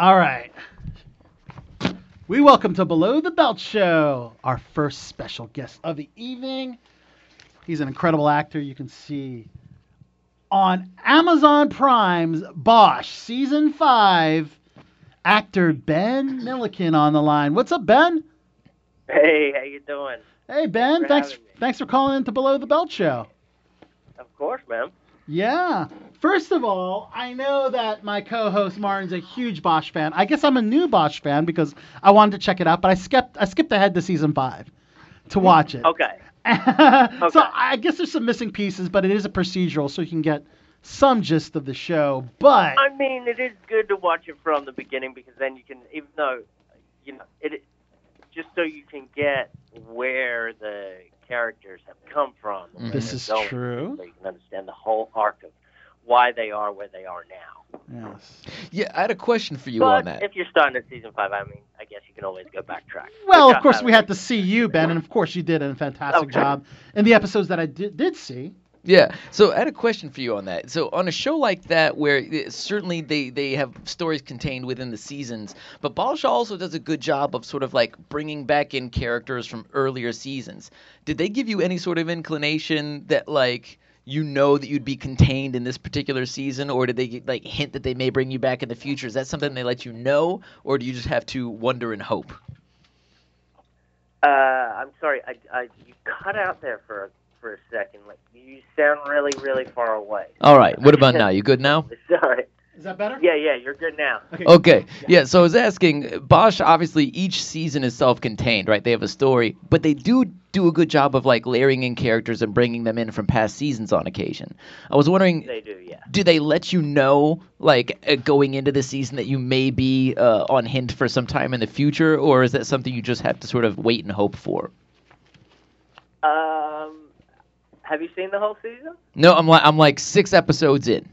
All right. We welcome to Below the Belt Show our first special guest of the evening. He's an incredible actor. You can see on Amazon Prime's Bosch season five. Actor Ben Milliken on the line. What's up, Ben? Hey, how you doing? Hey, Ben. for Thanks. having. Thanks for calling into Below the Belt Show. Of course, ma'am. Yeah. First of all, I know that my co-host Martin's a huge Bosch fan. I guess I'm a new Bosch fan because I wanted to check it out, but I skipped I skipped ahead to season five to watch it. Okay. okay. So I guess there's some missing pieces, but it is a procedural, so you can get some gist of the show. But I mean, it is good to watch it from the beginning because then you can, even though, you know, it just so you can get where the characters have come from. Mm-hmm. This is going, true. So you can understand the whole arc of why they are where they are now. yes. Yeah, I had a question for you but on that. if you're starting at season five, I mean, I guess you can always go backtrack. Well, Which of course we had to see you, Ben, and of course you did a fantastic Okay. job in the episodes that I did, did see. Yeah, so I had a question for you on that. So on a show like that, where it- certainly they they have stories contained within the seasons, but Bosch also does a good job of sort of like bringing back in characters from earlier seasons. Did they give you any sort of inclination that like you know that you'd be contained in this particular season, or did they like hint that they may bring you back in the future? Is that something they let you know, or do you just have to wonder and hope? Uh, I'm sorry, I, I you cut out there for for a second. Like you sound really, really far away. All right, what about now? You good now? Sorry. Is that better? Yeah, yeah, you're good now. Okay. okay. Yeah. So I was asking, Bosch. Obviously, each season is self-contained, right? They have a story, but they do do a good job of like layering in characters and bringing them in from past seasons on occasion. I was wondering, They do, yeah. do they let you know, like uh, going into the season, that you may be uh, on hint for some time in the future, or is that something you just have to sort of wait and hope for? Um, have you seen the whole season? No, I'm like I'm like six episodes in.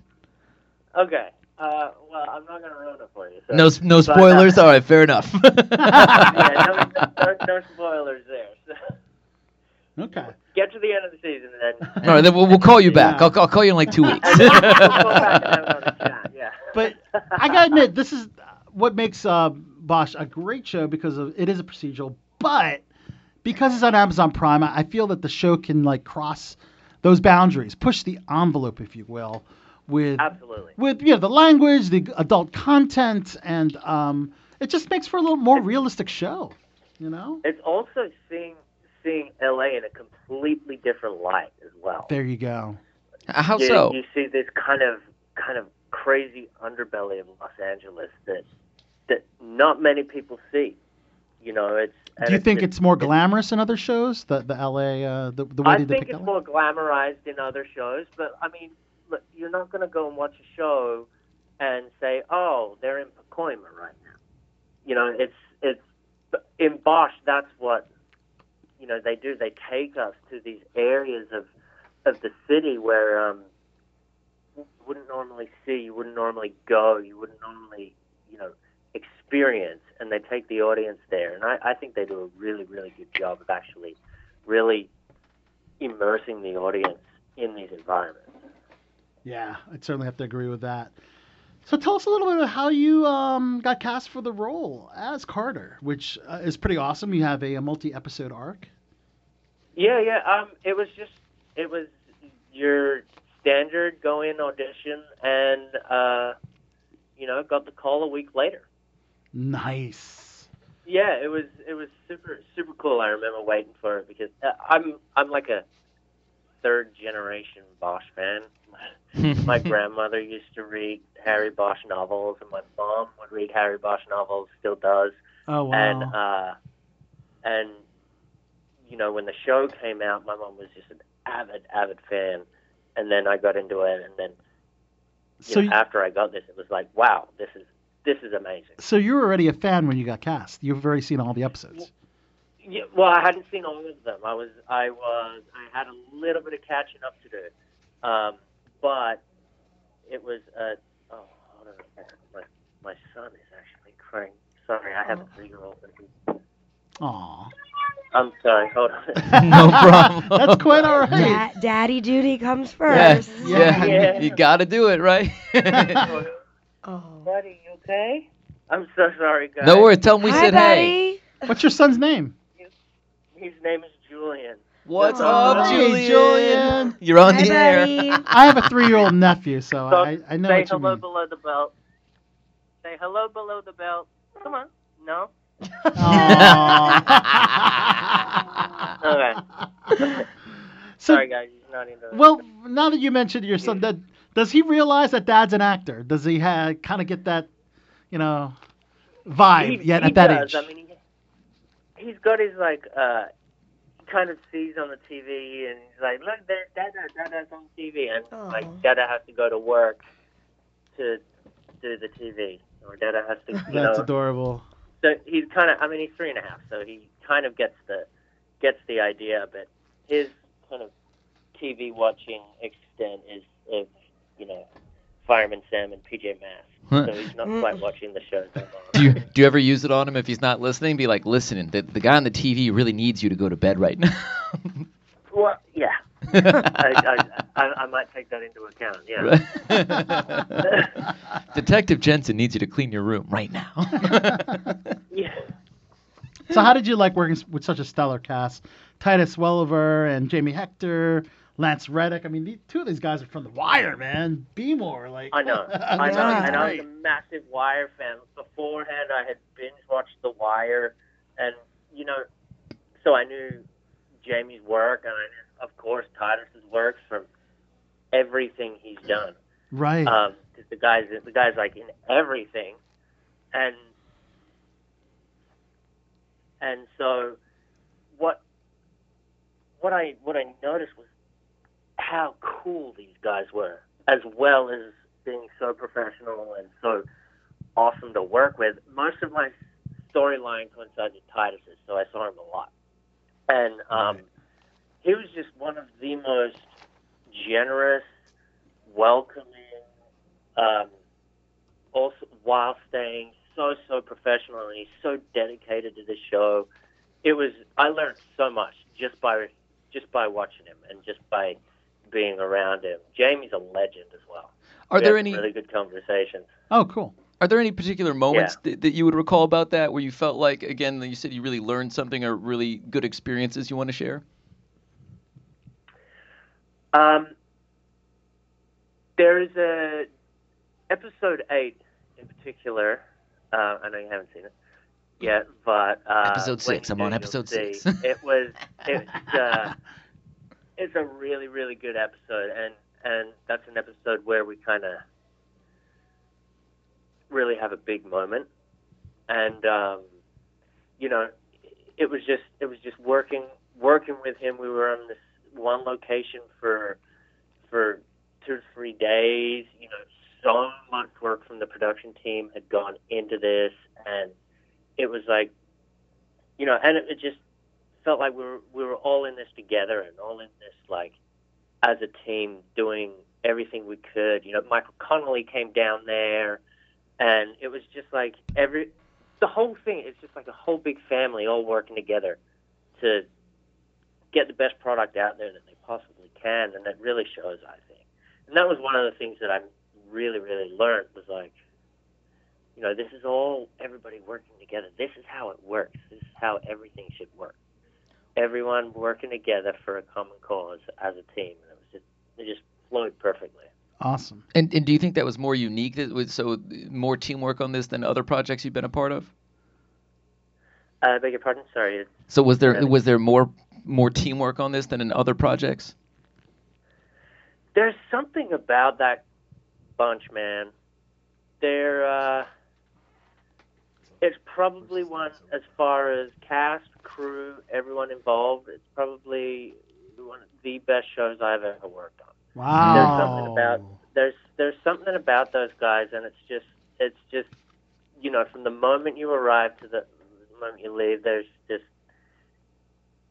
Okay. Uh, well, I'm not gonna ruin it for you. So. No, s- no But, uh, spoilers. All right, fair enough. yeah, no, no, no spoilers there. So Okay. get to the end of the season and then. All right, then we'll, we'll call you back. Yeah. I'll, I'll call you in like two weeks. We'll go back and have another chat. Yeah. But I gotta admit, this is what makes uh, Bosch a great show because of it is a procedural, but because it's on Amazon Prime, I I feel that the show can like cross those boundaries, push the envelope, if you will, with Absolutely. with you know the language, the adult content, and um, it just makes for a little more realistic show. You know? It's also seeing seeing LA in a completely different light as well. There you go. How you, so? You see this kind of kind of crazy underbelly of Los Angeles that that not many people see. You know, it's. Do you think it's, it's more glamorous in other shows? The the LA uh, the the way I they think it's LA? more glamorized in other shows, but I mean, look, you're not going to go and watch a show and say, "Oh, they're in Pacoima right now." You know, it's it's in Bosch. That's what you know they do. They take us to these areas of of the city where um, you wouldn't normally see, you wouldn't normally go, you wouldn't normally, you know, experience, and they take the audience there. And I, I think they do a really, really good job of actually really immersing the audience in these environments. Yeah, I'd certainly have to agree with that. So tell us a little bit about how you um, got cast for the role as Carter, which uh, is pretty awesome. You have a, a multi-episode arc. Yeah, yeah. Um, it was just it was your standard go in audition, and uh, you know, got the call a week later. Nice. Yeah, it was it was super super cool. I remember waiting for it because uh, I'm I'm like a third generation Bosch fan. my grandmother used to read Harry Bosch novels, and my mom would read Harry Bosch novels, still does. Oh wow. And uh, and you know, when the show came out, my mom was just an avid avid fan, and then I got into it, and then you so know, you, after I got this, it was like, wow, this is this is amazing. so you were already a fan when you got cast. You've already seen all the episodes. Yeah, well, I hadn't seen all of them. I was, I was, I had a little bit of catching up to do, um, but it was. Uh, oh, hold on a second. My my son is actually crying. Sorry, I have a three-year-old. Aw. I'm sorry. Hold on. no problem. That's quite all right. Da- daddy duty comes Yeah, first. yeah, Yeah. you got to do it, right? Oh. Buddy, you okay? I'm so sorry, guys. No worries. Tell him we Hi, said hey. What's your son's name? His name is Julian. What's Oh, up, hey, Julian? Julian. You're on Hi, the air. I have a three-year-old nephew, so So I, I know Say what you hello below the belt. Say hello below the belt. Come on. No. Aw. so, Sorry, guys. Not well, now that you mentioned your son, that does he realize that dad's an actor? Does he ha- kind of get that, you know, vibe he, yet he at that does. age? I mean, he, he's got his like. uh kind of sees on the TV and he's like, "Look, there, Dada, Dada's on TV," and Aw. like Dada has to go to work to do the TV, or Dada has to, you That's know. adorable. so he's kind of i mean he's three and a half so he kind of gets the gets the idea but his kind of tv watching extent is of you know fireman sam and pj masks so he's not quite watching the shows I'm. Do you do you ever use it on him if he's not listening? Be like, listen, the, the guy on the TV really needs you to go to bed right now. well yeah I, I, I, I might take that into account yeah Detective Jensen needs you to clean your room right now. yeah So how did you like working with such a stellar cast? Titus Welliver and Jamie Hector, Lance Reddick. I mean, two of these guys are from The Wire, man. Be more like. I know, I know, and I was a massive Wire fan. Beforehand, I had binge watched The Wire, and you know, so I knew Jamie's work, and I knew, of course, Titus's works from everything he's done. Right. Um, 'cause the guys, the guys like in everything, and and so what what I what I noticed was how cool these guys were, as well as being so professional and so awesome to work with. Most of my storyline coincided with Titus's, so I saw him a lot, and um, he was just one of the most generous, welcoming, um, also while staying so so professional, and he's so dedicated to the show. It was I learned so much just by just by watching him and just by being around him. Jamie's a legend as well. Are We there any really good conversations? oh, cool. Are there any particular moments that, that you would recall about that where you felt like, again, you said you really learned something or really good experiences you want to share? Um, there is a episode eight in particular. Uh, I know you haven't seen it yet, but uh, Episode six. I'm do, on episode six. it was it's uh, it's a really really good episode, and and that's an episode where we kind of really have a big moment, and um, you know, it was just it was just working working with him. We were on this one location for for two to three days. You know, so much work from the production team had gone into this, and it was like, you know, and it, it just felt like we were we were all in this together and all in this like as a team doing everything we could. You know, Michael Connelly came down there, and it was just like every the whole thing. It's just like a whole big family all working together to get the best product out there that they possibly can, and that really shows. I think, and that was one of the things that I really really learned was like, you know, this is all everybody working together. This is how it works. This is how everything should work. Everyone working together for a common cause as a team. And it was just it just flowed perfectly. Awesome. And, and do you think that was more unique, that was, so more teamwork on this than other projects you've been a part of? Uh, I beg your pardon. Sorry. So was there was there more more teamwork on this than in other projects? there's something about that bunch, man. They're uh, it's probably one as far as cast, crew, everyone involved. It's probably one of the best shows I've ever worked on. Wow. There's something about there's there's something about those guys, and it's just it's just you know from the moment you arrive to the moment you leave, there's just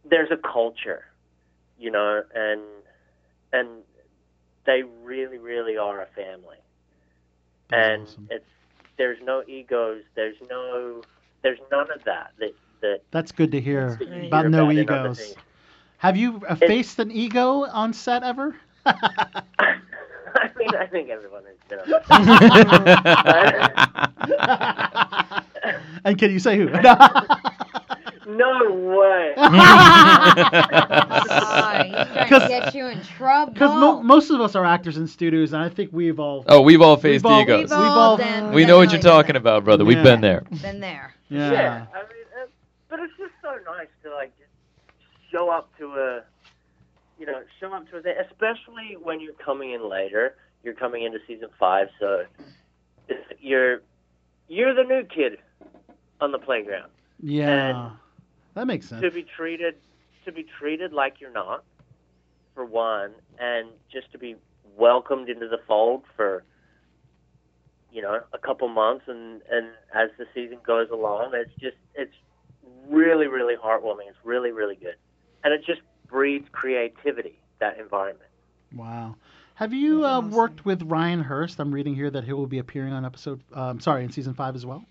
there's a culture, you know, and and they really really are a family, That's and awesome. it's there's no egos, there's no there's none of that that that, That's good to hear that you hear about no other egos. Have you uh, faced an ego on set ever? I mean, I think everyone has been on. And can you say who? No way. He's trying Because- to get you in trouble. Because mo- most of us are actors in studios, and I think we've all. oh, we've all faced We've all- egos. We've We've all all- done- we know what you're talking done about, brother. We've been there. Been there. Yeah. Yeah, I mean, uh, but it's just so nice to like just show up to a, you know, show up to a thing, especially when you're coming in later. You're coming into season five, so you're you're the new kid on the playground. Yeah. That makes sense. To be treated to be treated like you're not, for one, and just to be welcomed into the fold for you know a couple months and and as the season goes along it's just it's really really heartwarming it's really really good and it just breeds creativity that environment Wow. Have you uh, awesome. worked with Ryan Hurst? I'm reading here that he will be appearing on episode. Um, sorry, in season five as well.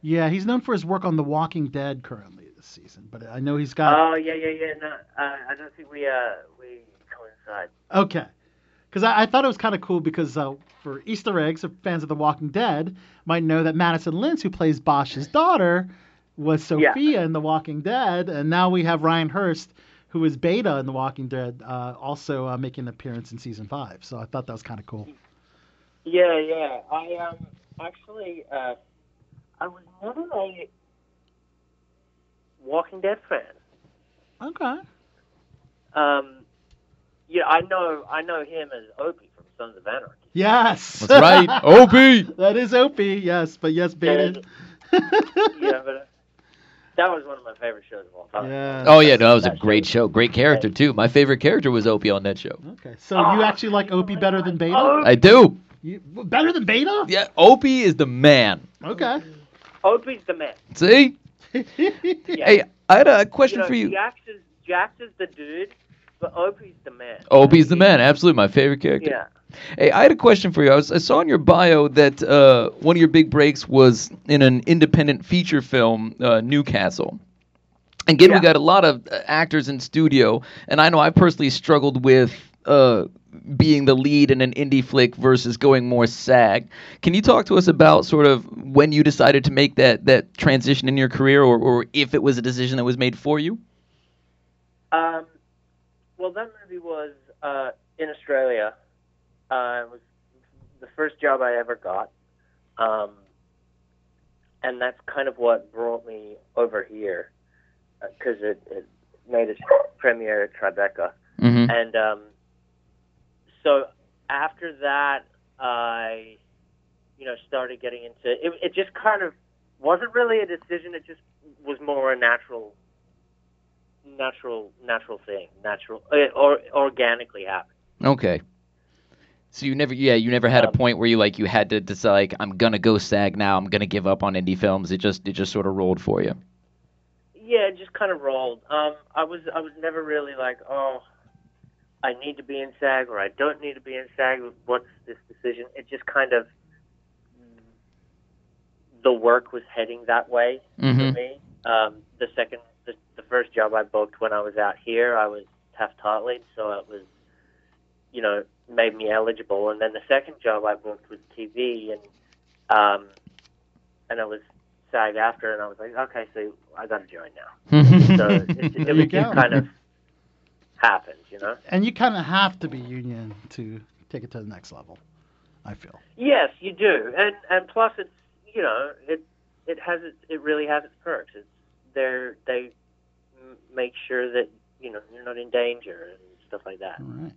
Yeah, he's known for his work on The Walking Dead currently this season, but I know he's got. oh yeah yeah yeah no uh, I don't think we uh we coincide Okay. Because I, I thought it was kind of cool because uh, for Easter eggs, fans of The Walking Dead might know that Madison Lintz, who plays Bosch's daughter, was Yeah. Sophia in The Walking Dead, and now we have Ryan Hurst, who is Beta in The Walking Dead, uh, also uh, making an appearance in season five. So I thought that was kind of cool. yeah yeah I um actually uh I was never a Walking Dead fan Okay. Um, yeah, I know. I know him as Opie from Sons of Anarchy. Yes. That's right. Opie. that is Opie. Yes, but yes, Beta. yeah, but uh, that was one of my favorite shows of all time. Yeah. Oh yeah, no, that was a great show- show. Great character too. My favorite character was Opie on that show. Okay, so you actually like Opie better than Beta? Oh, I do. You, better than Beta? Yeah, Opie is the man. Okay. Opie's the man. See? Yeah. Hey, I had a question you know, for you. Jax is Jax is the dude, but Opie's the man. Opie's the man. Absolutely, my favorite character. Yeah. Hey, I had a question for you. I, was, I saw in your bio that uh, one of your big breaks was in an independent feature film, uh, Newcastle. Again, we got a lot of uh, actors in studio, and I know I personally struggled with uh, being the lead in an indie flick versus going more SAG. Can you talk to us about sort of when you decided to make that, that transition in your career, or, or if it was a decision that was made for you? Um, well, that movie was uh, in Australia. Uh, it was the first job I ever got, um, and that's kind of what brought me over here because it, it made its premiere at Tribeca. Mm-hmm. And um, so after that, I, you know, started getting into it. It just kind of wasn't really a decision. It just was more a natural, natural, natural thing. Natural, or organically happened. Okay. So you never, yeah, you never had a Um, point where you like you had to decide like I'm gonna go SAG now. I'm gonna give up on indie films. It just, it just sort of rolled for you. Yeah, it just kind of rolled. Um, I was, I was never really like, oh, I need to be in SAG or I don't need to be in SAG. What's this decision? It just kind of, the work was heading that way. for Mm-hmm. me. Um, the second, the, the first job I booked when I was out here, I was Taft Hartley, so it was, you know, made me eligible. And then the second job I booked was TV, and um, and I was SAG-AFTRA, and I was like, okay, so I got to join now. So it, it, There it you was just kind of happened, you know. And you kind of have to be union to take it to the next level. I feel. Yes, you do, and and plus it's you know it it has its, it really has its perks. It's they're they make sure that you know you're not in danger and stuff like that. All right.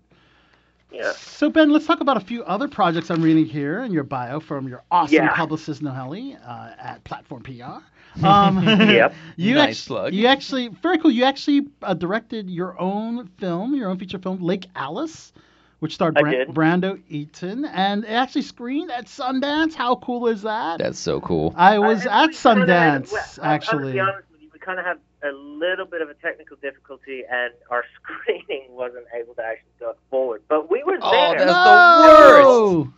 Yeah. So Ben, let's talk about a few other projects I'm reading here in your bio from your awesome Yeah. publicist Noheli uh, at Platform PR. Um, Yep. You Nice act- plug. You actually very cool. You actually uh, directed your own film, your own feature film, Lake Alice, which starred I Bran- did. Brando Eaton, and it actually screened at Sundance. How cool is that? That's so cool. I was Uh, at we kinda had- Sundance well, I- I'm actually. gonna be honest with you, we kind of had a little bit of a technical difficulty, and our screening wasn't able to actually go forward. But we were Oh, there. that's- no! The worst.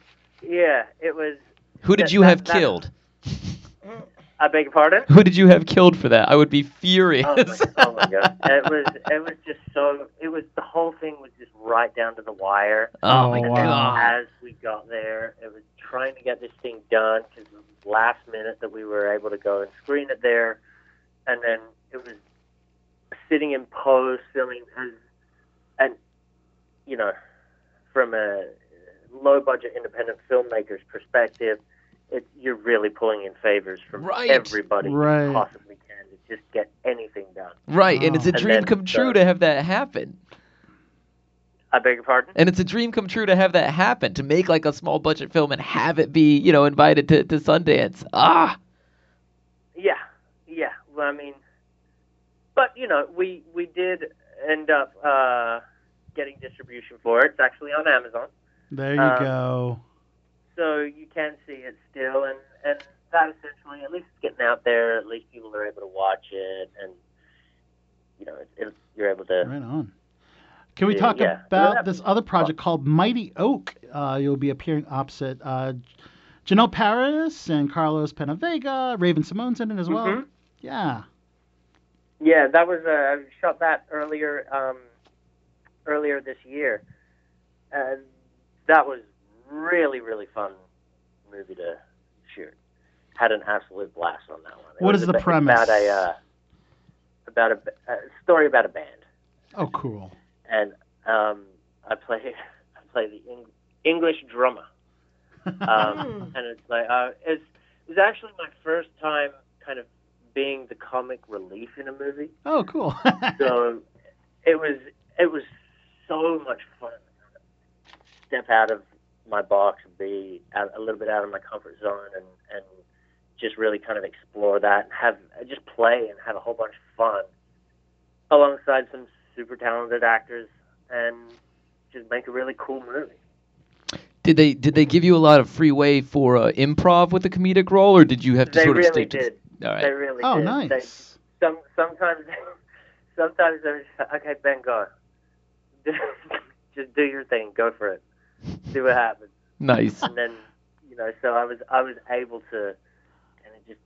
Yeah, it was. Who did That- you that- have that- killed? I beg your pardon. Who did you have killed for that? I would be furious. Oh my, oh my god! It was it was just so it was the whole thing was just right down to the wire. Oh my Oh, god. As we got there, it was trying to get this thing done because last minute that we were able to go and screen it there, and then it was sitting in post, filming as, and you know, from a low budget independent filmmaker's perspective, it, you're really pulling in favors from Right. everybody Right. you possibly can to just get anything done. Right, and it's a dream then come true the- to have that happen. I beg your pardon? And it's a dream come true to have that happen, to make like a small budget film and have it be, you know, invited to, to Sundance. Ah, Yeah, yeah. Well, I mean, but you know, we we did end up uh, getting distribution for it. It's actually on Amazon, There you Um, go. so you can see it still, and and that essentially, at least it's getting out there. At least people are able to watch it, and you know, it, it, you're able to. Right on. Can we talk yeah. about Yeah. this other project called Mighty Oak? Uh, you'll be appearing opposite uh, Janel Parrish and Carlos Penavega. Raven-Symoné's in it as well. Mhm. Yeah. Yeah, that was uh, I shot that earlier um, earlier this year, and that was really really fun movie to shoot. Had an absolute blast on that one. It What was the about- premise? About a uh, about a, a story about a band, Oh, cool. and um, I play I play the Eng- English drummer. Um, and it's like uh, it's it was actually my first time kind of being the comic relief in a movie oh, cool. so it was it was so much fun to step out of my box and be out, a little bit out of my comfort zone and and just really kind of explore that and have just play and have a whole bunch of fun alongside some super talented actors and just make a really cool movie. did they did they give you a lot of free way for uh, improv with the comedic role, or did you have to They sort of really stick to? Did. All They right. really oh, did. nice. They, some sometimes sometimes they're just, okay Ben go just do your thing go for it see what happens Nice. and then you know so I was I was able to kind of just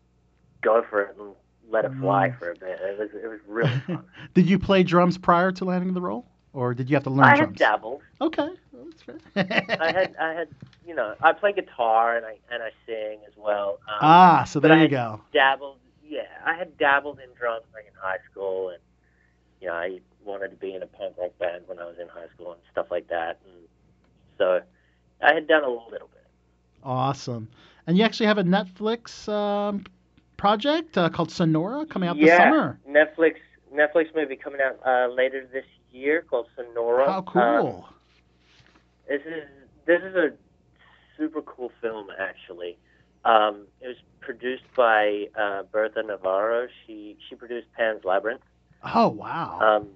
go for it and let it fly Mm. for a bit it was it was really fun did you play drums prior to landing the role, or did you have to learn I had dabbled Okay, well, that's fair. I had I had you know I play guitar and I and I sing as well um, ah, so there you go. dabbled yeah i had dabbled in drums like in high school and you know i wanted to be in a punk rock band when i was in high school and stuff like that and so i had done a little bit Awesome. And you actually have a Netflix um, project uh, called Sonora coming out this yeah summer. netflix netflix movie coming out uh, later this year called sonora How Um, cool. this is this is a super cool film actually um, it was produced by uh, bertha navarro she she produced pan's labyrinth oh, wow. Um,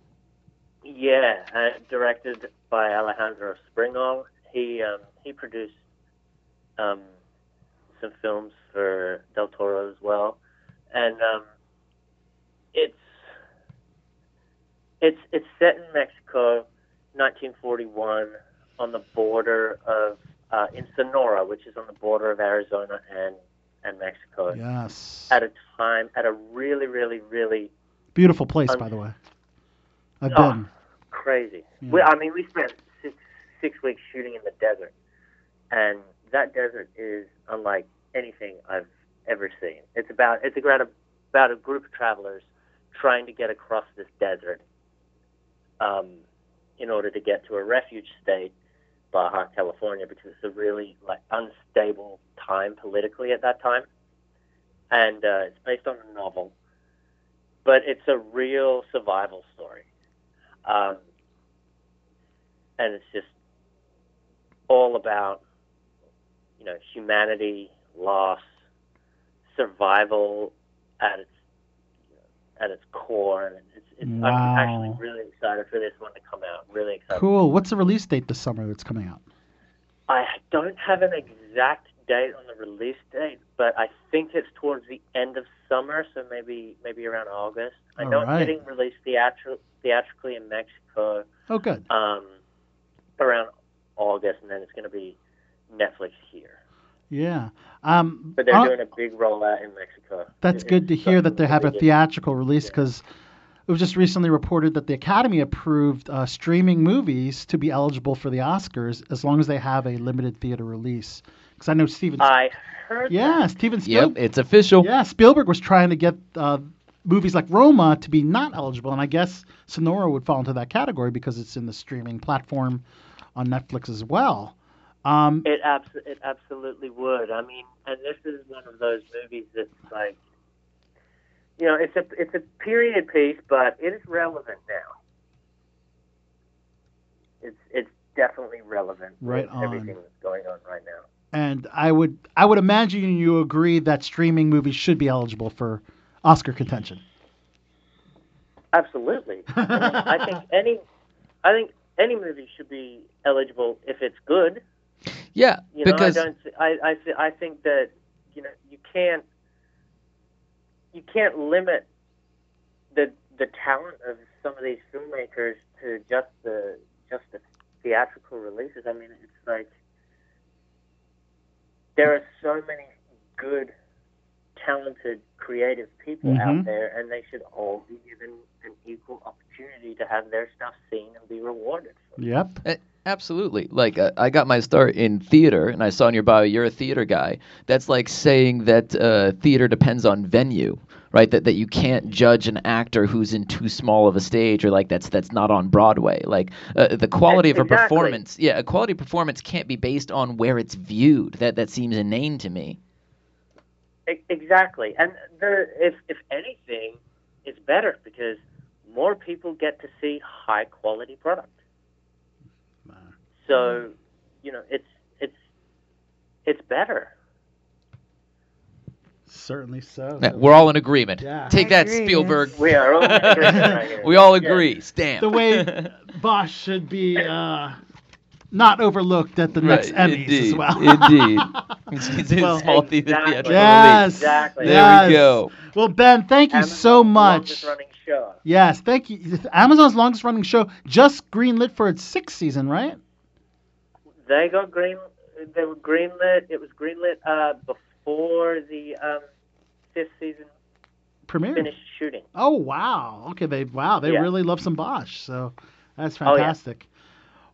yeah, uh, directed by Alejandro Springall. He um, he produced um, some films for Del Toro as well, and um, it's it's it's set in Mexico, 1941, on the border of uh, in Sonora, which is on the border of Arizona and and Mexico. yes. At a time, at a really, really, really Beautiful place, un- by the way. I've Oh, been. crazy. Yeah. We, I mean, we spent six six weeks shooting in the desert, and that desert is unlike anything I've ever seen. It's about it's about a, about a group of travelers trying to get across this desert um, in order to get to a refuge state, Baja California, because it's a really like unstable time politically at that time, and uh, it's based on a novel, but it's a real survival story. Um, and it's just all about you know humanity, loss, survival at its at its core, and it's, Wow. I'm actually really excited for this one to come out. Really excited. Cool. What's the release date this summer that's coming out? I don't have an exact date on the release date, but I think it's towards the end of summer, so maybe maybe around August. I know right. it's getting released theatri- theatrically in Mexico Oh, good. um, around August, and then it's going to be Netflix here. Yeah. Um, But they're uh, doing a big rollout in Mexico. That's It- good to hear that they have a theatrical release Yeah. Because it was just recently reported that the Academy approved uh, streaming movies to be eligible for the Oscars as long as they have a limited theater release. Because I know Steven. I heard. yeah, that. Steven Yep, it's official. Yeah, Spielberg was trying to get uh, movies like Roma to be not eligible, and I guess Sonora would fall into that category because it's in the streaming platform on Netflix as well. Um, It abs- it absolutely would. I mean, and this is one of those movies that's like, you know, it's a it's a period piece, but it is relevant now. It's it's definitely relevant. Right on. Everything that's going on right now. and I would I would imagine you agree that streaming movies should be eligible for Oscar contention. Absolutely. I, mean, I think any, I think any movie should be eligible if it's good. Yeah, You know, because I don't. I I I think that you know you can't you can't limit the the talent of some of these filmmakers to just the just the theatrical releases. I mean, it's like there are so many good, talented, creative people Mhm. out there, and they should all be given an equal opportunity to have their stuff seen and be rewarded. For it. Yep. Absolutely. Like uh, I got my start in theater, and I saw in your bio you're a theater guy. That's like saying that uh, theater depends on venue, right? That that you can't judge an actor who's in too small of a stage, or like that's that's not on Broadway. Like uh, the quality of a performance, yeah, a quality performance can't be based on where it's viewed. That that seems inane to me. Exactly, and the if if anything, it's better because more people get to see high quality product. So, you know, it's it's it's better. Certainly so. Yeah, we're all in agreement. Yeah. Take I that, agree, Spielberg. We are all in agreement right here. we all Yeah. agree. Stamp. the way Bosch should be uh, not overlooked at the next Right, Emmys indeed, as well. indeed. It's, it's Well- small thea- Exactly. theatrical Yes. Exactly. There yes. we go. Well, Ben, thank you Amazon's so much. longest running show. Yes, thank you. Amazon's longest running show just greenlit for its sixth season, right? They got green. They were greenlit. It was greenlit uh, before the um, fifth season Premiere. finished shooting. Oh wow. Okay, they wow, they Yeah. really love some Bosch. So that's Oh, yeah.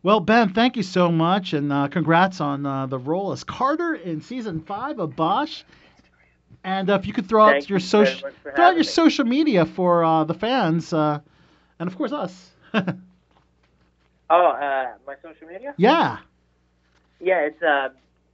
Well, Ben, thank you so much, and uh, congrats on uh, the role as Carter in season five of Bosch. And uh, if you could throw out your you social throw out your me. social media for uh, the fans, uh, and of course us. Oh, uh, my social media? yeah. Yeah, it's uh,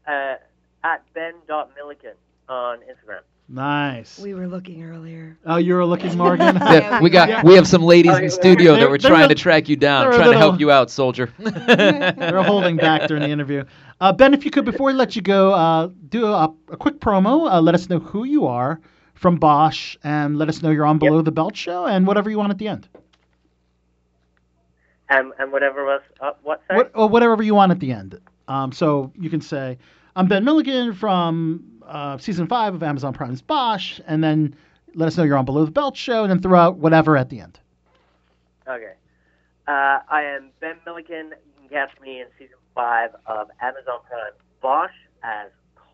uh, at ben.milliken on Instagram. Nice. We were looking earlier. Oh, you were looking, Morgan. Yeah, we got Yeah. we have some ladies in studio that were trying a- to track you down, they're a trying to help you out, soldier. They're holding back during the interview. Uh, ben, if you could, before we let you go, uh, do a, a quick promo. Uh, let us know who you are from Bosch, and let us know you're on Below the Belt show, and whatever you want at the end. And, and whatever else. Uh, what, sorry? What, or whatever you want at the end. Um, so you can say, I'm Ben Milligan from uh, season five of Amazon Prime's Bosch, and then let us know you're on Below the Belt show, and then throw out whatever at the end. Okay. Uh, I am Ben Milliken. You can catch me in season five of Amazon Prime Bosch as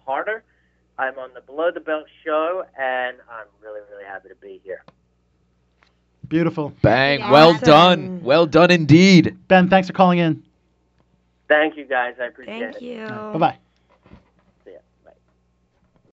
Carter. I'm on the Below the Belt show, and I'm really, really happy to be here. Beautiful. Bang! Yeah. Well Awesome. done. Well done indeed. Ben, thanks for calling in. Thank you, guys. I appreciate it. Thank you. Bye bye.